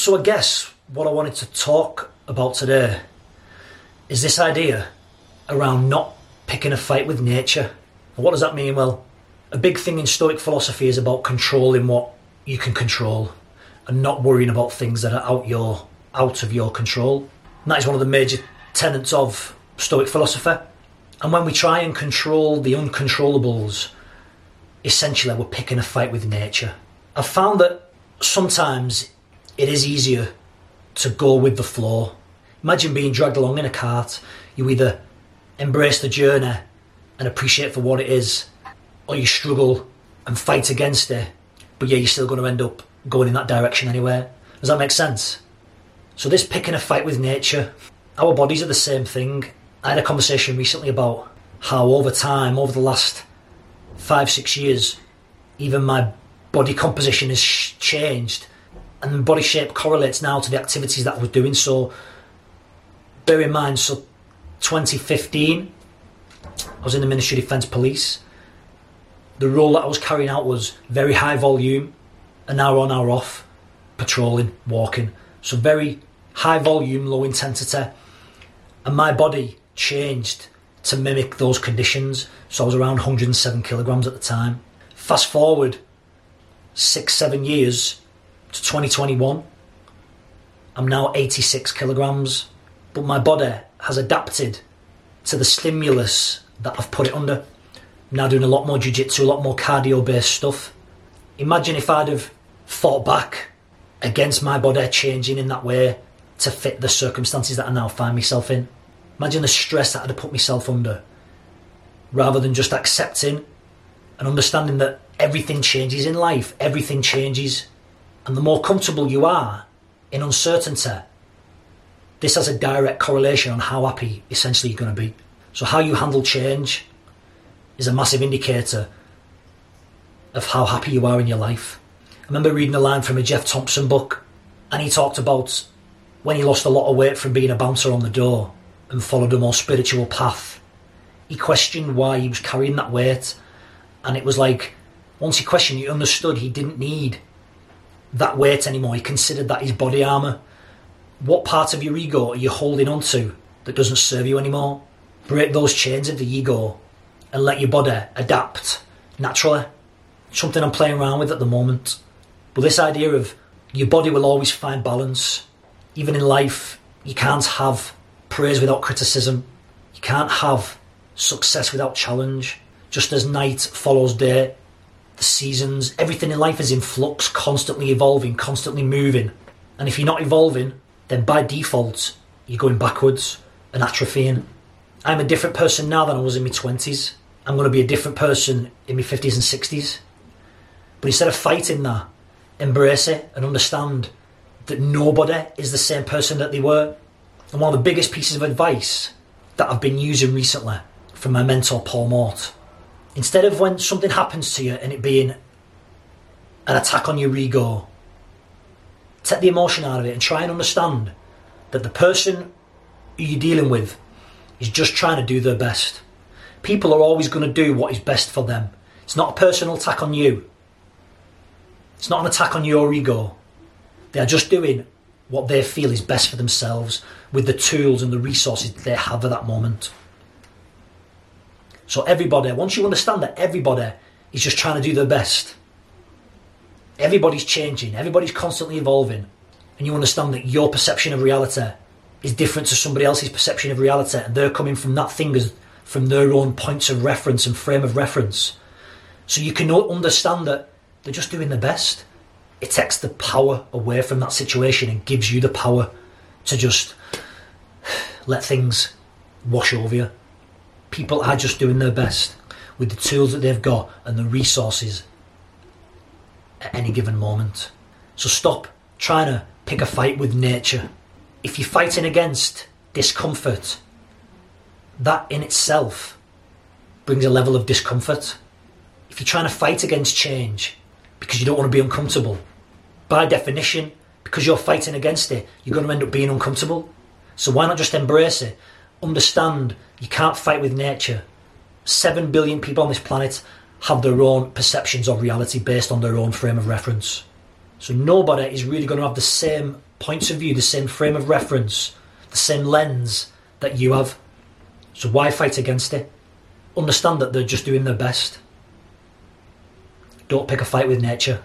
So I guess what I wanted to talk about today is this idea around not picking a fight with nature. And what does that mean? Well, a big thing in Stoic philosophy is about controlling what you can control and not worrying about things that are out your out of your control. And that is one of the major tenets of Stoic philosophy. And when we try and control the uncontrollables, essentially we're picking a fight with nature. I've found that sometimes it is easier to go with the flow. Imagine being dragged along in a cart. You either embrace the journey and appreciate for what it is, or you struggle and fight against it, but yeah, you're still going to end up going in that direction anyway. Does that make sense? So, this picking a fight with nature, our bodies are the same thing. I had a conversation recently about how over time, over the last five, six years, even my body composition has changed and body shape correlates now to the activities that I was doing. So, bear in mind, so 2015, I was in the Ministry of Defence Police. The role that I was carrying out was very high volume, an hour on, hour off, patrolling, walking. So, very high volume, low intensity. And my body changed to mimic those conditions. So, I was around 107 kilograms at the time. Fast forward six, seven years to 2021. I'm now 86 kilograms, but my body has adapted to the stimulus that I've put it under. I'm now doing a lot more jiu-jitsu, a lot more cardio-based stuff. Imagine if I'd have fought back against my body changing in that way to fit the circumstances that I now find myself in. Imagine the stress that I'd have put myself under, rather than just accepting and understanding that everything changes in life, everything changes. And the more comfortable you are in uncertainty, this has a direct correlation on how happy essentially you're going to be. So, how you handle change is a massive indicator of how happy you are in your life. I remember reading a line from a Geoff Thompson book, and he talked about when he lost a lot of weight from being a bouncer on the door and followed a more spiritual path. He questioned why he was carrying that weight, and it was like once he questioned, he understood he didn't need that weight anymore. He considered that his body armour. What part of your ego are you holding on to that doesn't serve you anymore? Break those chains of the ego and let your body adapt naturally. Something I'm playing around with at the moment. But this idea of your body will always find balance. Even in life, you can't have praise without criticism. You can't have success without challenge. Just as night follows day, the seasons, everything in life is in flux, constantly evolving, constantly moving. And if you're not evolving, then by default, you're going backwards and atrophying. I'm a different person now than I was in my 20s. I'm going to be a different person in my 50s and 60s. But instead of fighting that, embrace it and understand that nobody is the same person that they were. And one of the biggest pieces of advice that I've been using recently from my mentor, Paul Mort, Instead of when something happens to you and it being an attack on your ego, take the emotion out of it and try and understand that the person you're dealing with is just trying to do their best. People are always going to do what is best for them. It's not a personal attack on you. It's not an attack on your ego. They are just doing what they feel is best for themselves with the tools and the resources they have at that moment. So everybody, once you understand that everybody is just trying to do their best, everybody's changing, everybody's constantly evolving, and you understand that your perception of reality is different to somebody else's perception of reality, and they're coming from that thing as from their own points of reference and frame of reference. So you can understand that they're just doing their best. It takes the power away from that situation and gives you the power to just let things wash over you people are just doing their best with the tools that they've got and the resources at any given moment. So stop trying to pick a fight with nature. If you're fighting against discomfort, that in itself brings a level of discomfort. If you're trying to fight against change because you don't want to be uncomfortable, by definition, because you're fighting against it, you're going to end up being uncomfortable. So why not just embrace it? understand you can't fight with nature. Seven billion people on this planet have their own perceptions of reality based on their own frame of reference. So nobody is really going to have the same points of view, the same frame of reference, the same lens that you have. So why fight against it? Understand that they're just doing their best. Don't pick a fight with nature.